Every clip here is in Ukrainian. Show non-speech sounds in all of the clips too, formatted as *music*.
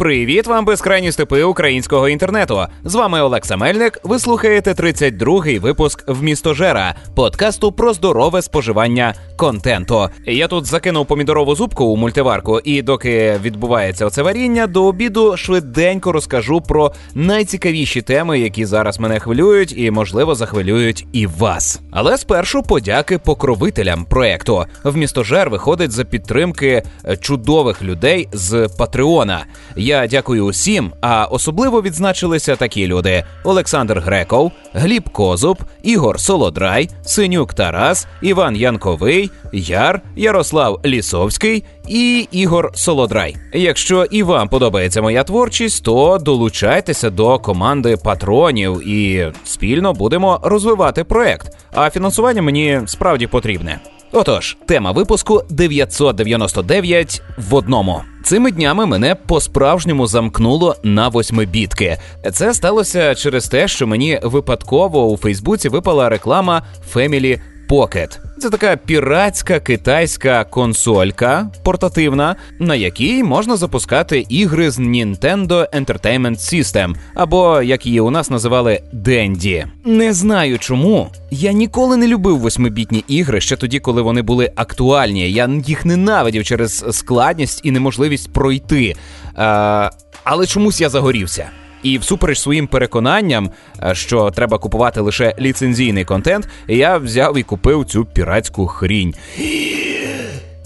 Привіт вам, безкрайні степи українського інтернету. З вами Олекса Мельник. Ви слухаєте 32-й випуск в місто Жера, подкасту про здорове споживання контенту. Я тут закинув помідорову зубку у мультиварку, і доки відбувається оце варіння, до обіду швиденько розкажу про найцікавіші теми, які зараз мене хвилюють, і можливо захвилюють і вас. Але спершу подяки покровителям проекту. В місто Жер виходить за підтримки чудових людей з Патреона. Я дякую усім, а особливо відзначилися такі люди: Олександр Греков, Гліб Козуб, Ігор Солодрай, Синюк Тарас, Іван Янковий, Яр, Ярослав Лісовський і Ігор Солодрай. Якщо і вам подобається моя творчість, то долучайтеся до команди патронів і спільно будемо розвивати проект. А фінансування мені справді потрібне. Отож, тема випуску 999 в одному. Цими днями мене по-справжньому замкнуло на восьмибітки. Це сталося через те, що мені випадково у Фейсбуці випала реклама Family Pocket. Це така піратська китайська консолька портативна, на якій можна запускати ігри з Nintendo Entertainment System, або як її у нас називали Денді. Не знаю чому. Я ніколи не любив восьмибітні ігри ще тоді, коли вони були актуальні. Я їх ненавидів через складність і неможливість пройти. А, але чомусь я загорівся. І всупереч своїм переконанням, е, що треба купувати лише ліцензійний контент, я взяв і купив цю піратську хрінь.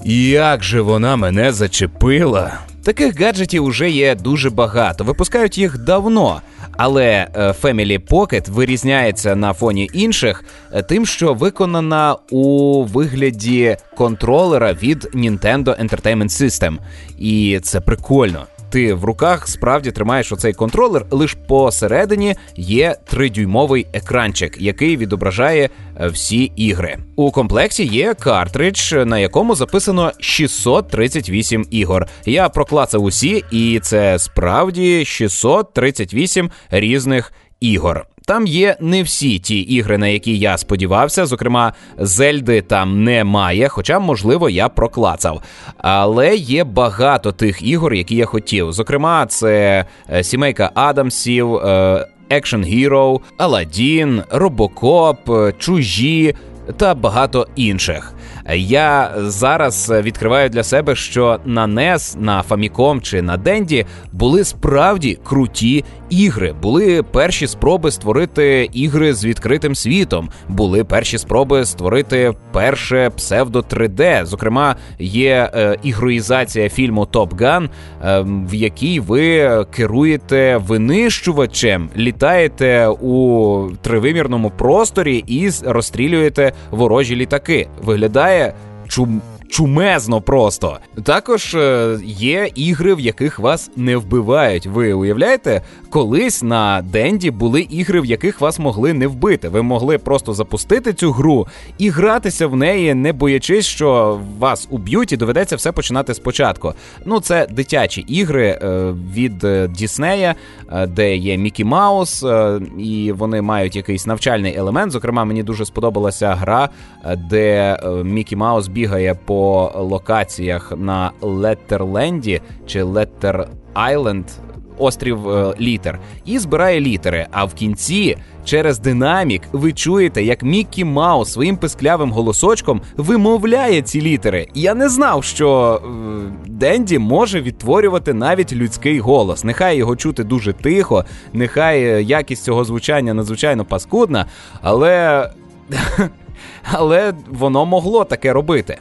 Як же вона мене зачепила? Таких гаджетів уже є дуже багато. Випускають їх давно. Але е, Family Pocket вирізняється на фоні інших е, тим, що виконана у вигляді контролера від Nintendo Entertainment System. І це прикольно ти в руках справді тримаєш оцей контролер, лише посередині є тридюймовий екранчик, який відображає е, всі ігри. У комплекті є картридж, на якому записано 638 ігор. Я проклацав усі, і це справді 638 різних ігор. Там є не всі ті ігри, на які я сподівався. Зокрема, Зельди там немає, хоча, можливо, я проклацав. Але є багато тих ігор, які я хотів. Зокрема, це е, сімейка Адамсів. Action Hero, Aladdin, Робокоп, Чужі та багато інших. Я зараз відкриваю для себе, що на NES, на Famicom чи на Денді були справді круті ігри. Були перші спроби створити ігри з відкритим світом. Були перші спроби створити перше псевдо 3D. Зокрема, є е, ігроїзація фільму Топ Ган, е, в якій ви керуєте винищувачем, літаєте у тривимірному просторі і розстрілюєте ворожі літаки. Виглядає Praia. Чумезно просто. Також е, є ігри, в яких вас не вбивають. Ви уявляєте, колись на Денді були ігри, в яких вас могли не вбити. Ви могли просто запустити цю гру і гратися в неї, не боячись, що вас уб'ють, і доведеться все починати спочатку. Ну, це дитячі ігри е, від е, Діснея, де є Мікі Маус, і вони мають якийсь навчальний елемент. Зокрема, мені дуже сподобалася гра, де Мікі Маус бігає по локаціях на Леттерленді чи Letter Island, острів е, літер, і збирає літери. А в кінці. Через динамік ви чуєте, як Міккі Маус своїм писклявим голосочком вимовляє ці літери. Я не знав, що е, Денді може відтворювати навіть людський голос. Нехай його чути дуже тихо, нехай е, якість цього звучання надзвичайно паскудна, але. *laughs* Але воно могло таке робити.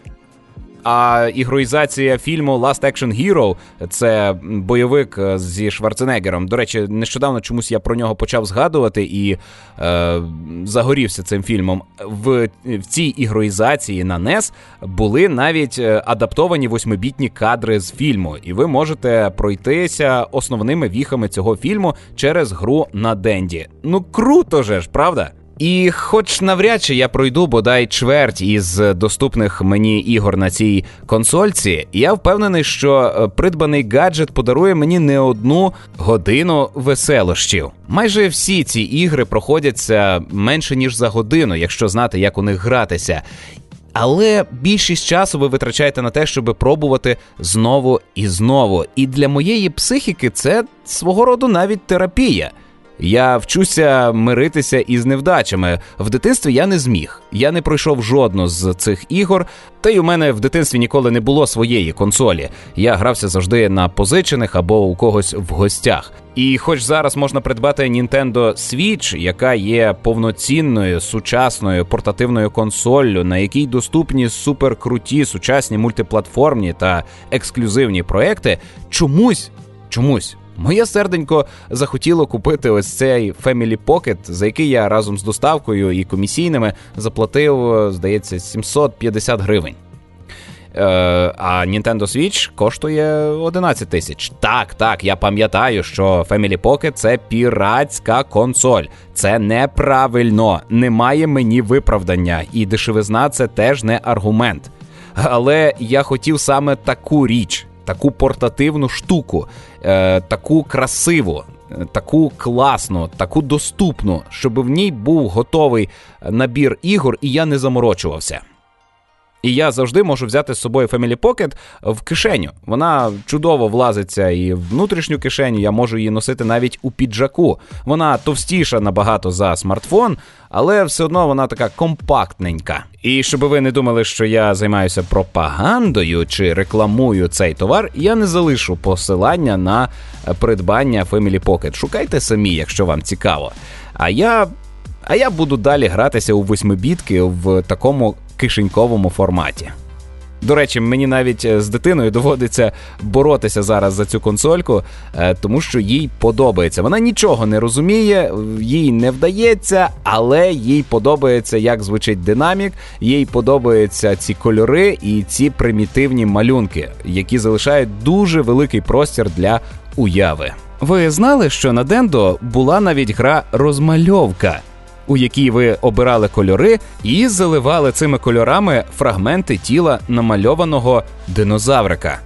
А ігроїзація фільму Last Action Hero – це бойовик е, зі Шварценеггером. До речі, нещодавно чомусь я про нього почав згадувати і е, загорівся цим фільмом. В, в цій ігроїзації на NES були навіть е, адаптовані восьмибітні кадри з фільму, і ви можете пройтися основними віхами цього фільму через гру на Денді. Ну круто же ж, правда? І, хоч навряд чи я пройду бодай чверть із доступних мені ігор на цій консольці, я впевнений, що е, придбаний гаджет подарує мені не одну годину веселощів. Майже всі ці ігри проходяться менше ніж за годину, якщо знати, як у них гратися. Але більшість часу ви витрачаєте на те, щоб пробувати знову і знову. І для моєї психіки це свого роду навіть терапія. Я вчуся миритися із невдачами. В дитинстві я не зміг. Я не пройшов жодну з цих ігор. Та й у мене в дитинстві ніколи не було своєї консолі. Я грався завжди на позичених або у когось в гостях. І хоч зараз можна придбати Nintendo Switch, яка є повноцінною сучасною портативною консоллю, на якій доступні суперкруті сучасні мультиплатформні та ексклюзивні проекти, чомусь, чомусь. Моє серденько захотіло купити ось цей Family Pocket, за який я разом з доставкою і комісійними заплатив, здається, 750 гривень. Е, а Nintendo Switch коштує 11 тисяч. Так, так, я пам'ятаю, що Family Pocket це піратська консоль. Це неправильно, немає мені виправдання, і дешевизна це теж не аргумент. Але я хотів саме таку річ, таку портативну штуку, е, таку красиву. Е, таку класну, таку доступну, щоб в ній був готовий набір ігор, і я не заморочувався. І я завжди можу взяти з собою Family Pocket в кишеню. Вона чудово влазиться і в внутрішню кишеню. Я можу її носити навіть у піджаку. Вона товстіша набагато за смартфон, але все одно вона така компактненька. І щоб ви не думали, що я займаюся пропагандою чи рекламую цей товар, я не залишу посилання на придбання Family Pocket. Шукайте самі, якщо вам цікаво. А я. А я буду далі гратися у восьмибітки в такому кишеньковому форматі. До речі, мені навіть е, з дитиною доводиться боротися зараз за цю консольку, е, тому що їй подобається. Вона нічого не розуміє, їй не вдається, але їй подобається, як звучить динамік, їй подобаються ці кольори і ці примітивні малюнки, які залишають дуже великий простір для уяви. Ви знали, що на Дендо була навіть гра розмальовка у якій ви обирали кольори і заливали цими кольорами фрагменти тіла намальованого динозаврика.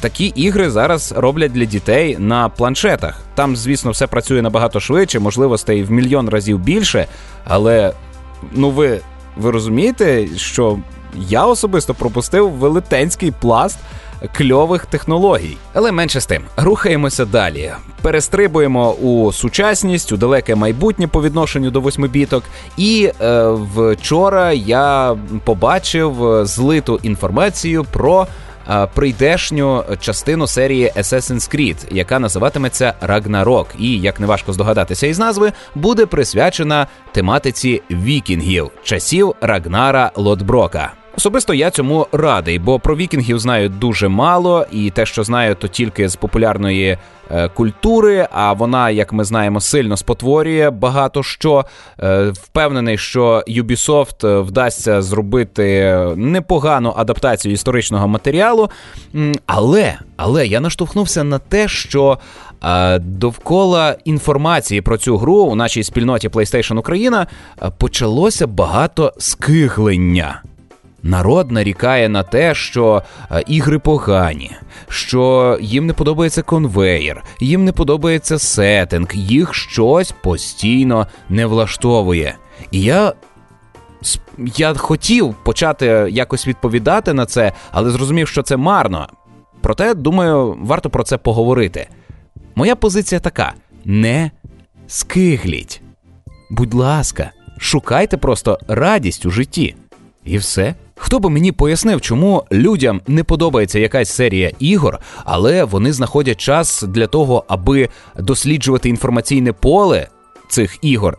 Такі ігри зараз роблять для дітей на планшетах. Там, звісно, все працює набагато швидше, можливостей в мільйон разів більше. Але ну ви, ви розумієте, що я особисто пропустив велетенський пласт кльових технологій. Але менше з тим, рухаємося далі. Перестрибуємо у сучасність, у далеке майбутнє по відношенню до восьмибіток. І е, вчора я побачив злиту інформацію про. Е, прийдешню частину серії Assassin's Creed, яка називатиметься Ragnarok, і як не важко здогадатися із назви, буде присвячена тематиці вікінгів часів Рагнара Лотброка. Особисто я цьому радий, бо про вікінгів знаю дуже мало, і те, що знаю, то тільки з популярної е, культури. А вона, як ми знаємо, сильно спотворює багато що. Е, впевнений, що Ubisoft е, вдасться зробити непогану адаптацію історичного матеріалу. Але, але я наштовхнувся на те, що. Довкола інформації про цю гру у нашій спільноті PlayStation Україна почалося багато скиглення. Народ нарікає на те, що е, ігри погані, що їм не подобається конвеєр, їм не подобається сеттинг, їх щось постійно не влаштовує. І я я хотів почати якось відповідати на це, але зрозумів, що це марно. Проте, думаю, варто про це поговорити. Моя позиція така: не скигліть. Будь ласка, шукайте просто радість у житті. І все. Хто би мені пояснив, чому людям не подобається якась серія ігор, але вони знаходять час для того, аби досліджувати інформаційне поле цих ігор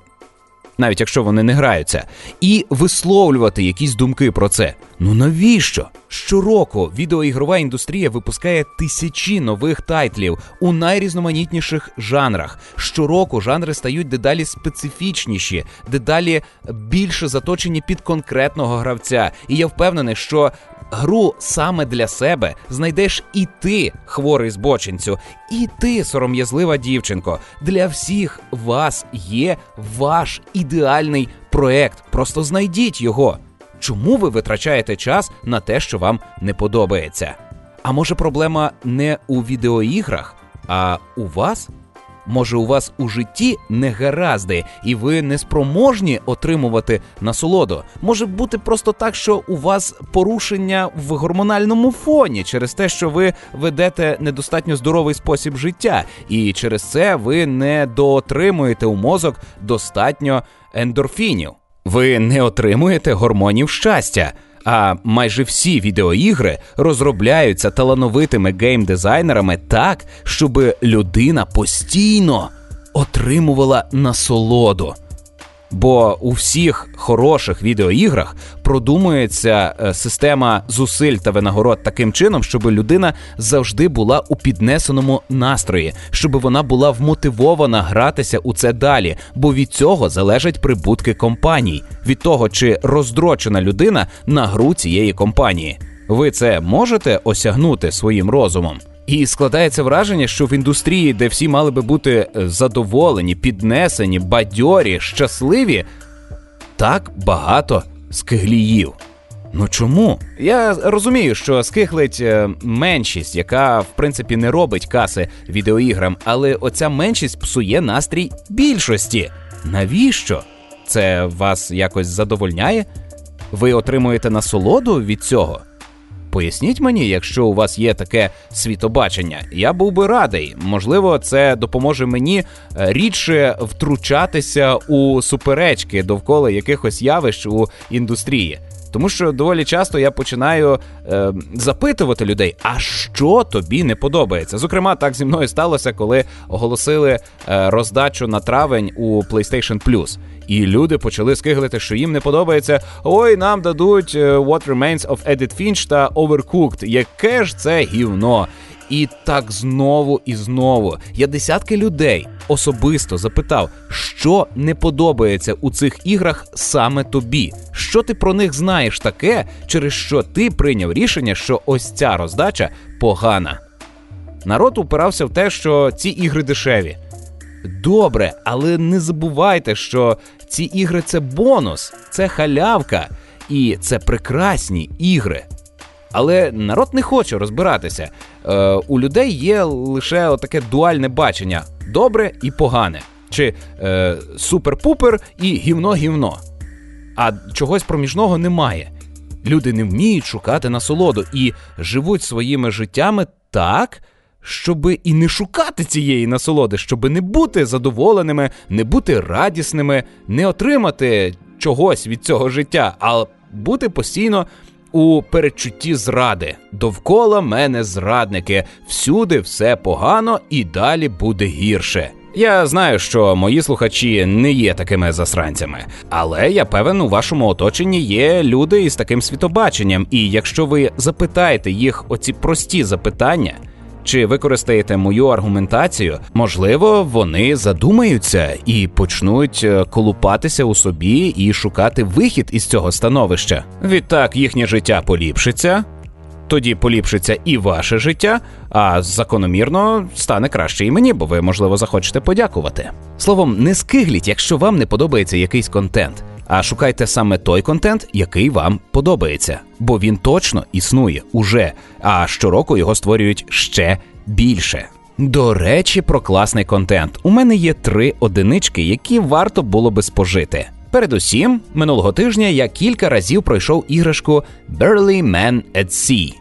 навіть якщо вони не граються, і висловлювати якісь думки про це. Ну навіщо? Щороку відеоігрова індустрія випускає тисячі нових тайтлів у найрізноманітніших жанрах. Щороку жанри стають дедалі специфічніші, дедалі більше заточені під конкретного гравця. І я впевнений, що гру саме для себе знайдеш і ти, хворий збочинцю, і ти, сором'язлива дівчинко. Для всіх вас є ваш ідеальний проект. Просто знайдіть його. Чому ви витрачаєте час на те, що вам не подобається? А може проблема не у відеоіграх, а у вас? Може, у вас у житті негаразди, і ви не спроможні отримувати насолоду. Може бути просто так, що у вас порушення в гормональному фоні через те, що ви ведете недостатньо здоровий спосіб життя, і через це ви не доотримуєте у мозок достатньо ендорфінів. Ви не отримуєте гормонів щастя. А майже всі відеоігри розробляються талановитими геймдизайнерами так, щоб людина постійно отримувала насолоду. Бо у всіх хороших відеоіграх продумується е, система зусиль та винагород таким чином, щоб людина завжди була у піднесеному настрої, щоб вона була вмотивована гратися у це далі. Бо від цього залежать прибутки компаній, від того, чи роздрочена людина на гру цієї компанії. Ви це можете осягнути своїм розумом. І складається враження, що в індустрії, де всі мали би бути е, задоволені, піднесені, бадьорі, щасливі, так багато скигліїв. Ну чому? Я розумію, що скихлить е, меншість, яка в принципі не робить каси відеоіграм, але оця меншість псує настрій більшості. Навіщо? Це вас якось задовольняє? Ви отримуєте насолоду від цього? Поясніть мені, якщо у вас є таке світобачення, я був би радий. Можливо, це допоможе мені е, рідше втручатися у суперечки довкола якихось явищ у індустрії. Тому що доволі часто я починаю е, запитувати людей, а що тобі не подобається. Зокрема, так зі мною сталося, коли оголосили е, роздачу на травень у PlayStation Plus. І люди почали скиглити, що їм не подобається. Ой, нам дадуть е, What Remains of Edith Finch та Overcooked. Яке ж це гівно? І так знову і знову. Я десятки людей особисто запитав, що не подобається у цих іграх саме тобі. Що ти про них знаєш таке, через що ти прийняв рішення, що ось ця роздача погана. Народ упирався в те, що ці ігри дешеві. Добре, але не забувайте, що ці ігри це бонус, це халявка, і це прекрасні ігри. Але народ не хоче розбиратися. Е, У людей є лише таке дуальне бачення: добре і погане, чи е, супер-пупер і гівно-гівно. А чогось проміжного немає. Люди не вміють шукати насолоду і живуть своїми життями так, щоби і не шукати цієї насолоди, щоби не бути задоволеними, не бути радісними, не отримати чогось від цього життя, а бути постійно у передчутті зради. Довкола мене зрадники, всюди все погано і далі буде гірше. Я знаю, що мої слухачі не є такими засранцями, але я певен, у вашому оточенні є люди із таким світобаченням, і якщо ви запитаєте їх оці прості запитання. Чи використаєте мою аргументацію? Можливо, вони задумаються і почнуть е, колупатися у собі і шукати вихід із цього становища. Відтак їхнє життя поліпшиться. Тоді поліпшиться і ваше життя, а закономірно стане краще і мені, бо ви, можливо, захочете подякувати. Словом, не скигліть, якщо вам не подобається якийсь контент а шукайте саме той контент, який вам подобається, бо він точно існує уже. А щороку його створюють ще більше. До речі, про класний контент. У мене є три одинички, які варто було би спожити. Передусім, минулого тижня я кілька разів пройшов іграшку Burly Man at Sea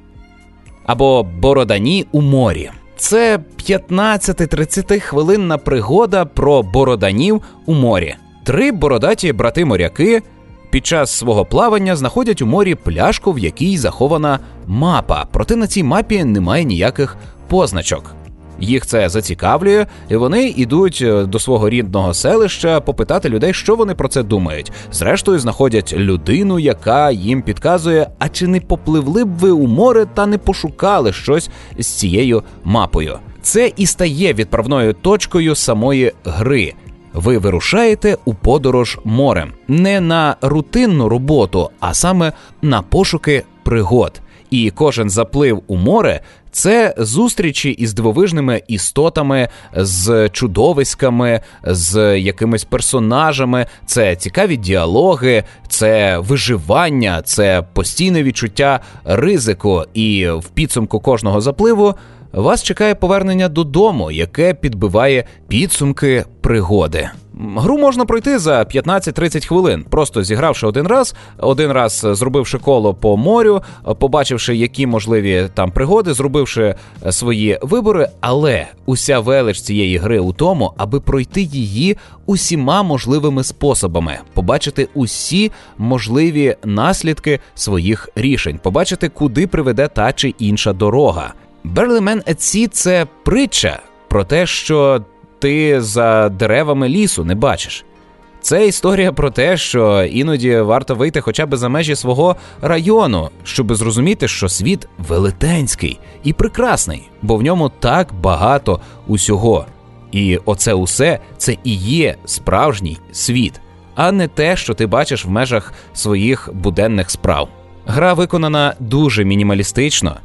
або Бородані у морі. Це 15-30 хвилинна пригода про бороданів у морі. Три бородаті брати-моряки під час свого плавання знаходять у морі пляшку, в якій захована мапа. Проте на цій мапі немає ніяких позначок. Їх це зацікавлює, і вони йдуть е, до свого рідного селища попитати людей, що вони про це думають. Зрештою, знаходять людину, яка їм підказує, а чи не попливли б ви у море та не пошукали щось з цією мапою. Це і стає відправною точкою самої гри ви вирушаєте у подорож морем не на рутинну роботу, а саме на пошуки пригод. І кожен заплив у море це зустрічі із дивовижними істотами, з чудовиськами, з якимись персонажами, це цікаві діалоги, це виживання, це постійне відчуття ризику. І в підсумку кожного запливу вас чекає повернення додому, яке підбиває підсумки пригоди. Гру можна пройти за 15-30 хвилин, просто зігравши один раз, один раз зробивши коло по морю, побачивши, які можливі там пригоди, зробивши свої вибори. Але уся велич цієї гри у тому, аби пройти її усіма можливими способами, побачити усі можливі наслідки своїх рішень, побачити, куди приведе та чи інша дорога. Берлимен Етсі це притча про те, що ти за деревами лісу не бачиш. Це історія про те, що іноді варто вийти хоча б за межі свого району, щоб зрозуміти, що світ велетенський і прекрасний, бо в ньому так багато усього. І оце усе це і є справжній світ, а не те, що ти бачиш в межах своїх буденних справ. Гра виконана дуже мінімалістично.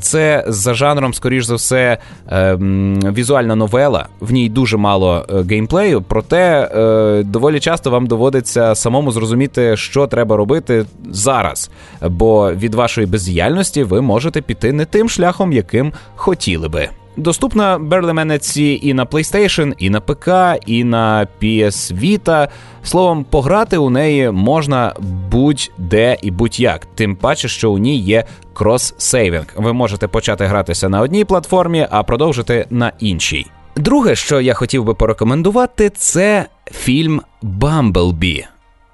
Це за жанром, скоріш за все, ем, візуальна новела. В ній дуже мало е, геймплею, проте е, доволі часто вам доводиться самому зрозуміти, що треба робити зараз. Бо від вашої бездіяльності ви можете піти не тим шляхом, яким хотіли би. Доступна Berlemenetsi і на PlayStation, і на ПК, і на PS Vita. Словом, пограти у неї можна будь-де і будь-як. Тим паче, що у ній є cross-saving. Ви можете почати гратися на одній платформі, а продовжити на іншій. Друге, що я хотів би порекомендувати, це фільм Бамблбі.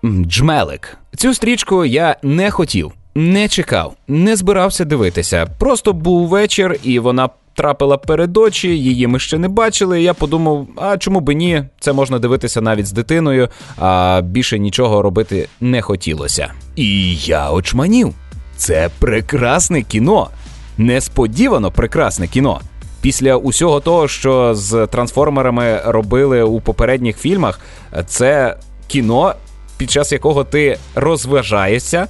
Джмелик. Цю стрічку я не хотів, не чекав, не збирався дивитися. Просто був вечір, і вона трапила перед очі, її ми ще не бачили. Я подумав, а чому би ні? Це можна дивитися навіть з дитиною, а більше нічого робити не хотілося. І я очманів. Це прекрасне кіно. Несподівано прекрасне кіно. Після усього того, що з трансформерами робили у попередніх фільмах, це кіно, під час якого ти розважаєшся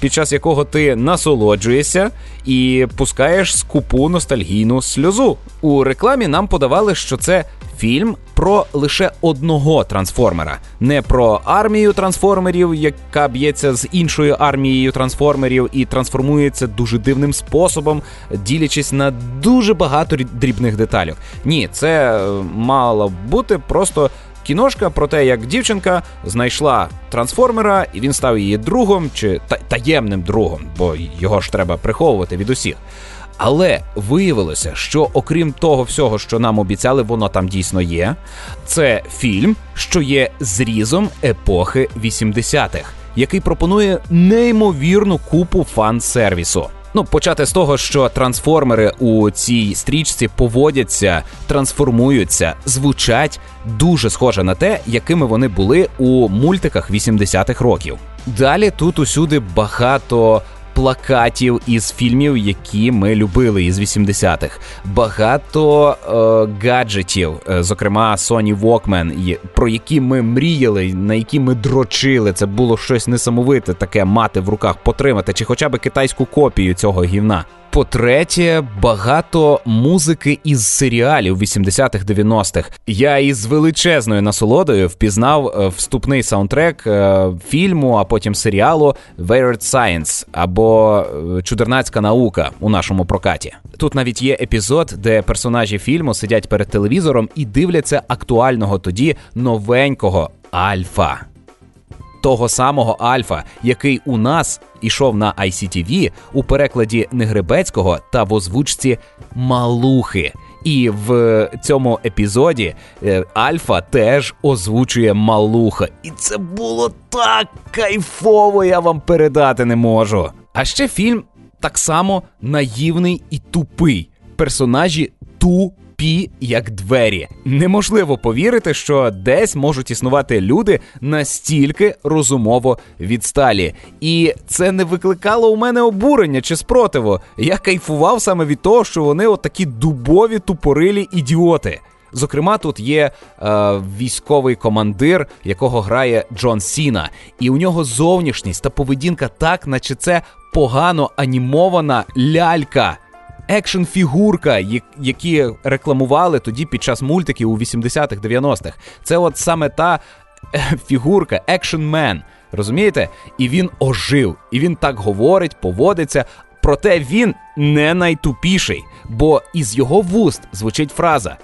під час якого ти насолоджуєшся і пускаєш скупу ностальгійну сльозу. У рекламі нам подавали, що це фільм про лише одного трансформера, не про армію трансформерів, яка б'ється з іншою армією трансформерів і трансформується дуже дивним способом, ділячись на дуже багато дрібних деталів. Ні, це е, мало бути просто Кіношка про те, як дівчинка знайшла трансформера, і він став її другом чи таємним другом, бо його ж треба приховувати від усіх. Але виявилося, що окрім того всього, що нам обіцяли, воно там дійсно є. Це фільм, що є зрізом епохи 80-х, який пропонує неймовірну купу фан-сервісу. Ну, почати з того, що трансформери у цій стрічці поводяться, трансформуються, звучать дуже схоже на те, якими вони були у мультиках 80-х років. Далі тут усюди багато плакатів із фільмів, які ми любили із 80-х. Багато е, гаджетів, е, зокрема Sony Walkman, про які ми мріяли, на які ми дрочили. Це було щось несамовите таке мати в руках, потримати, чи хоча б китайську копію цього гівна. По-третє, багато музики із серіалів 80-х 90-х. Я із величезною насолодою впізнав е, вступний саундтрек е, фільму, а потім серіалу Weird Science або е, Чудернацька наука у нашому прокаті. Тут навіть є епізод, де персонажі фільму сидять перед телевізором і дивляться актуального тоді новенького Альфа того самого Альфа, який у нас ішов на ICTV у перекладі Негребецького та в озвучці Малухи. І в цьому епізоді е, Альфа теж озвучує Малуха. І це було так кайфово, я вам передати не можу. А ще фільм так само наївний і тупий. Персонажі ту тупі, як двері. Неможливо повірити, що десь можуть існувати люди настільки розумово відсталі. І це не викликало у мене обурення чи спротиву. Я кайфував саме від того, що вони отакі дубові тупорилі ідіоти. Зокрема, тут є е, військовий командир, якого грає Джон Сіна, і у нього зовнішність та поведінка так, наче це погано анімована лялька. Екшн фігурка, які рекламували тоді під час мультиків у 80-х, 90-х. Це от саме та е, фігурка, Action Man. Розумієте? І він ожив, і він так говорить, поводиться. Проте він не найтупіший, бо із його вуст звучить фраза: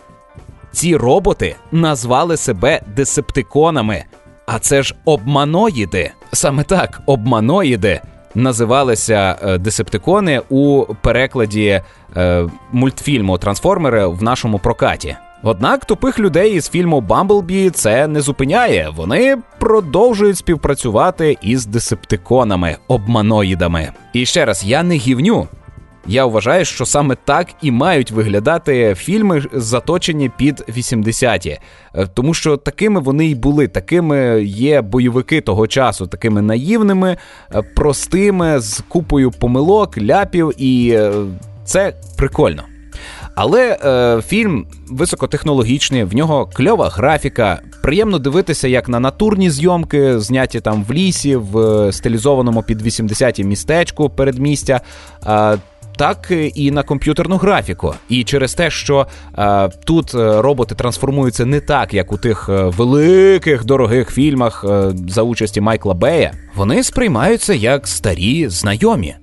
ці роботи назвали себе десептиконами, а це ж обманоїди. Саме так, обманоїди називалися е, десептикони у перекладі е, мультфільму Трансформери в нашому прокаті. Однак тупих людей із фільму Бамблбі це не зупиняє. Вони продовжують співпрацювати із десептиконами, обманоїдами. І ще раз, я не гівню. Я вважаю, що саме так і мають виглядати фільми, заточені під 80-ті. Е, тому що такими вони й були, такими є бойовики того часу, такими наївними, е, простими, з купою помилок, ляпів, і е, це прикольно. Але е, фільм високотехнологічний, в нього кльова графіка. Приємно дивитися, як на натурні зйомки, зняті там в лісі, в стилізованому під 80-ті містечку передмістя. Е, так і на комп'ютерну графіку. І через те, що е, тут роботи трансформуються не так, як у тих е, великих дорогих фільмах е, за участі Майкла Бея, вони сприймаються як старі знайомі.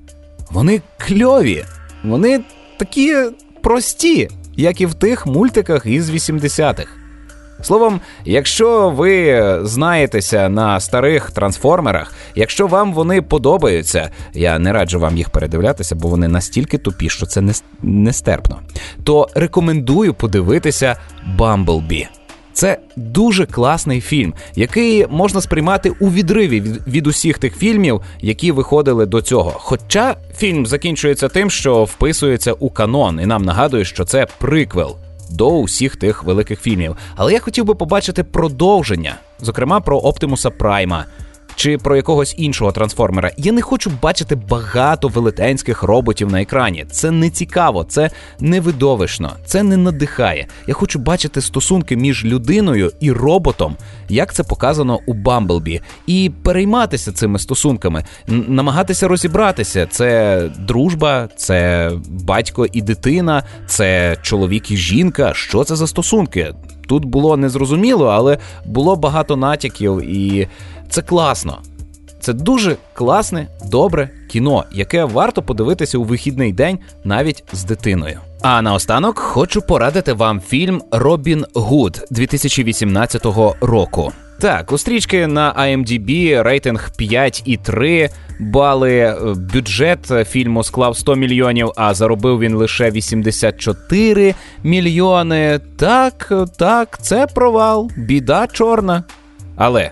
Вони кльові, вони такі прості, як і в тих мультиках із 80-х. Словом, якщо ви знаєтеся на старих трансформерах, якщо вам вони подобаються, я не раджу вам їх передивлятися, бо вони настільки тупі, що це нестерпно, то рекомендую подивитися Бамблбі. Це дуже класний фільм, який можна сприймати у відриві від, від усіх тих фільмів, які виходили до цього. Хоча фільм закінчується тим, що вписується у канон, і нам нагадує, що це приквел до усіх тих великих фільмів. Але я хотів би побачити продовження, зокрема про Оптимуса Прайма чи про якогось іншого трансформера. Я не хочу бачити багато велетенських роботів на екрані. Це не цікаво, це не видовищно, це не надихає. Я хочу бачити стосунки між людиною і роботом, як це показано у Бамблбі, і перейматися цими стосунками, намагатися розібратися. Це дружба, це батько і дитина, це чоловік і жінка. Що це за стосунки? Тут було незрозуміло, але було багато натяків і. Це класно. Це дуже класне, добре кіно, яке варто подивитися у вихідний день навіть з дитиною. А наостанок хочу порадити вам фільм Робін Гуд 2018 року. Так, у стрічки на IMDb рейтинг 5,3 бали. Бюджет фільму склав 100 мільйонів, а заробив він лише 84 мільйони. Так, так, це провал, біда чорна. Але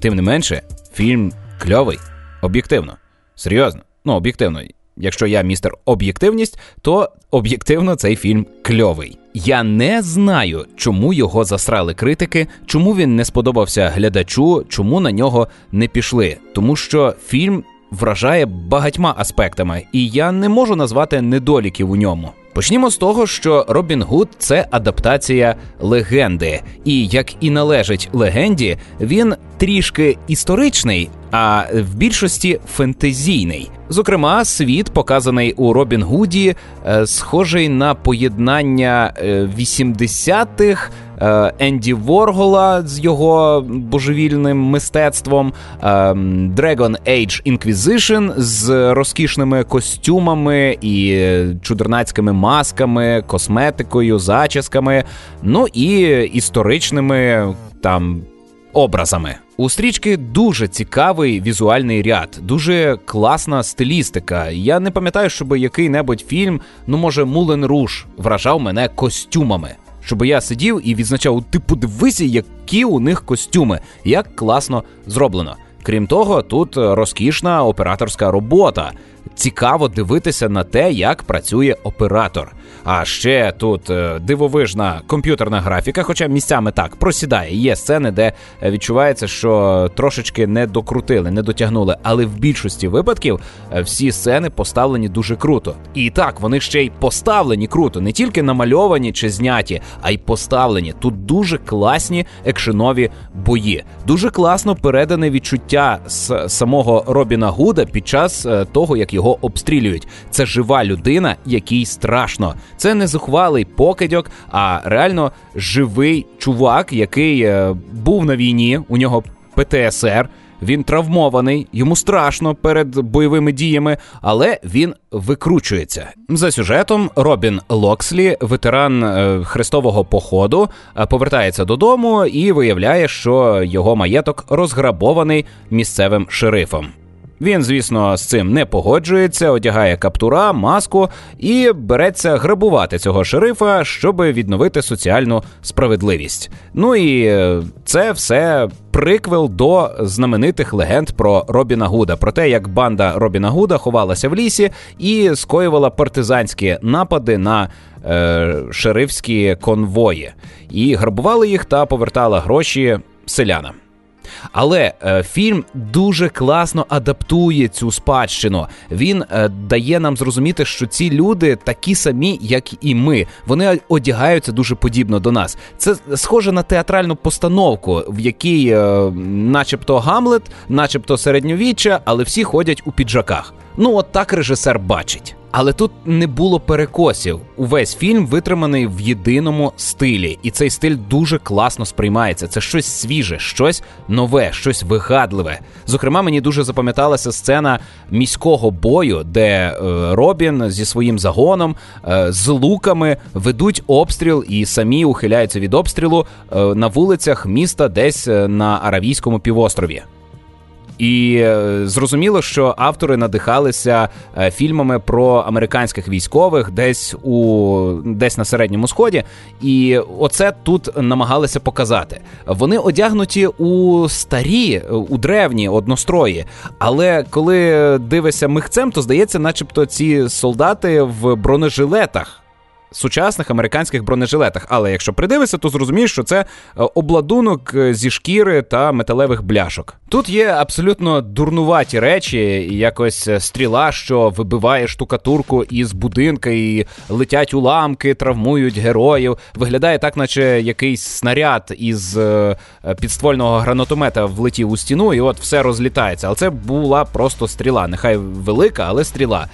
Тим не менше, фільм кльовий, об'єктивно. Серйозно, ну об'єктивно. Якщо я містер об'єктивність, то об'єктивно цей фільм кльовий. Я не знаю, чому його засрали критики, чому він не сподобався глядачу, чому на нього не пішли. Тому що фільм вражає багатьма аспектами, і я не можу назвати недоліків у ньому. Почнімо з того, що Робін Гуд це адаптація легенди, і як і належить легенді, він трішки історичний, а в більшості фентезійний. Зокрема, світ показаний у Робін Гуді, е, схожий на поєднання 80-х е, Е, Енді Воргола з його божевільним мистецтвом, Dragon Age Inquisition з розкішними костюмами і чудернацькими масками, косметикою, зачісками, ну і історичними там. Образами у стрічки дуже цікавий візуальний ряд, дуже класна стилістика. Я не пам'ятаю, щоб який-небудь фільм, ну може, Мулен Руш вражав мене костюмами щоб я сидів і відзначав: ти подивися, які у них костюми, як класно зроблено. Крім того, тут розкішна операторська робота. Цікаво дивитися на те, як працює оператор. А ще тут е, дивовижна комп'ютерна графіка, хоча місцями так просідає. Є сцени, де відчувається, що трошечки не докрутили, не дотягнули. Але в більшості випадків е, всі сцени поставлені дуже круто. І так, вони ще й поставлені круто, не тільки намальовані чи зняті, а й поставлені. Тут дуже класні екшенові бої. Дуже класно передане відчуття з самого Робіна Гуда під час е, того, як його обстрілюють. Це жива людина, якій страшно. Це не зухвалий покидьок, а реально живий чувак, який е, був на війні. У нього ПТСР. Він травмований, йому страшно перед бойовими діями, але він викручується. За сюжетом Робін Локслі, ветеран е, хрестового походу, е, повертається додому і виявляє, що його маєток розграбований місцевим шерифом. Він, звісно, з цим не погоджується, одягає каптура, маску і береться грабувати цього шерифа, щоб відновити соціальну справедливість. Ну і е, це все приквел до знаменитих легенд про Робіна Гуда, про те, як банда Робіна Гуда ховалася в лісі і скоювала партизанські напади на е, шерифські конвої, і грабували їх та повертала гроші селянам. Але е, фільм дуже класно адаптує цю спадщину. Він е, дає нам зрозуміти, що ці люди такі самі, як і ми. Вони одягаються дуже подібно до нас. Це схоже на театральну постановку, в якій, е, начебто, Гамлет, начебто середньовіччя, але всі ходять у піджаках. Ну, от так режисер бачить. Але тут не було перекосів. Увесь фільм витриманий в єдиному стилі, і цей стиль дуже класно сприймається. Це щось свіже, щось нове, щось вигадливе. Зокрема, мені дуже запам'яталася сцена міського бою, де е, Робін зі своїм загоном е, з луками ведуть обстріл і самі ухиляються від обстрілу е, на вулицях міста, десь на Аравійському півострові. І е, зрозуміло, що автори надихалися е, фільмами про американських військових десь у десь на середньому сході, і оце тут намагалися показати. Вони одягнуті у старі, у древні однострої. Але коли дивишся михцем, то здається, начебто, ці солдати в бронежилетах сучасних американських бронежилетах. Але якщо придивишся, то зрозумієш, що це е, обладунок е, зі шкіри та металевих бляшок. Тут є абсолютно дурнуваті речі, якось е, стріла, що вибиває штукатурку із будинка, і летять уламки, травмують героїв. Виглядає так, наче якийсь снаряд із підствольного гранатомета влетів у стіну, і от все розлітається. Але це була просто стріла. Нехай велика, але стріла.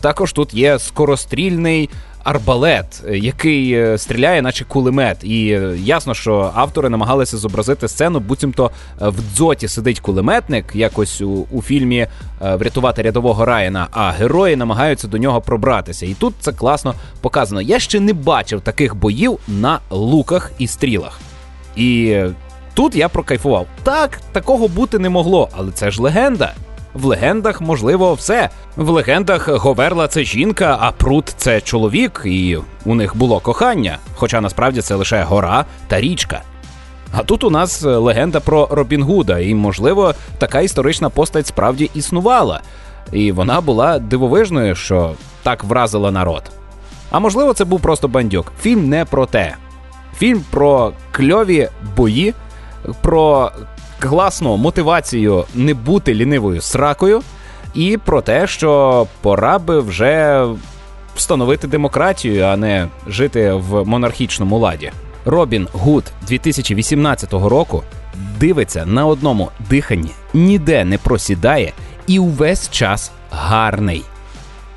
Також тут є скорострільний арбалет, який е, стріляє, наче кулемет. І е, ясно, що автори намагалися зобразити сцену, буцімто е, в дзоті сидить кулеметник, якось у, у фільмі Врятувати рядового Райана, а герої намагаються до нього пробратися. І тут це класно показано. Я ще не бачив таких боїв на луках і стрілах. І тут я прокайфував. Так, такого бути не могло, але це ж легенда. В легендах можливо все. В легендах Говерла це жінка, а Прут це чоловік, і у них було кохання. Хоча насправді це лише гора та річка. А тут у нас легенда про Робін Гуда, і, можливо, така історична постать справді існувала. І вона була дивовижною, що так вразила народ. А можливо, це був просто бандюк. Фільм не про те. Фільм про кльові бої, про класну мотивацію не бути лінивою сракою, і про те, що пора би вже встановити демократію, а не жити в монархічному ладі. Робін Гуд 2018 року дивиться на одному диханні, ніде не просідає і увесь час гарний.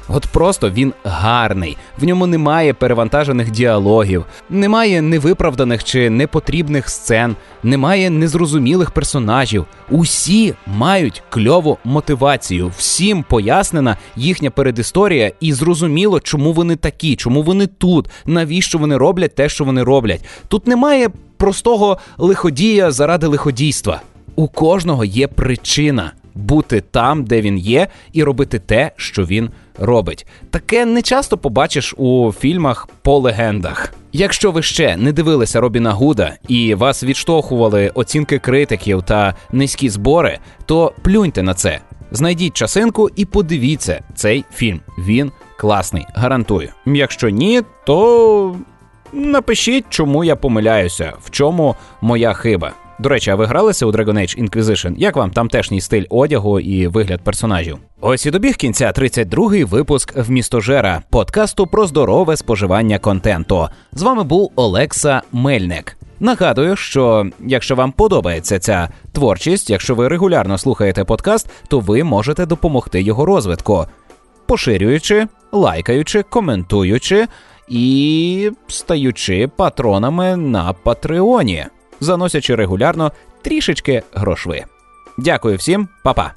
От просто він гарний, в ньому немає перевантажених діалогів, немає невиправданих чи непотрібних сцен, немає незрозумілих персонажів. Усі мають кльову мотивацію, всім пояснена їхня передісторія, і зрозуміло, чому вони такі, чому вони тут, навіщо вони роблять те, що вони роблять. Тут немає простого лиходія заради лиходійства. У кожного є причина бути там, де він є, і робити те, що він. Таке не часто побачиш у фільмах по легендах. Якщо ви ще не дивилися Робіна Гуда і вас відштовхували оцінки критиків та низькі збори, то плюньте на це. Знайдіть часинку і подивіться цей фільм. Він класний, гарантую. Якщо ні, то напишіть, чому я помиляюся, в чому моя хиба. До речі, а ви гралися у Dragon Age Inquisition? Як вам тамтешній стиль одягу і вигляд персонажів? Ось і добіг кінця 32-й випуск в містожера подкасту про здорове споживання контенту. З вами був Олекса Мельник. Нагадую, що якщо вам подобається ця творчість, якщо ви регулярно слухаєте подкаст, то ви можете допомогти його розвитку, поширюючи, лайкаючи, коментуючи і стаючи патронами на Патреоні, заносячи регулярно трішечки грошви. Дякую всім, па-па!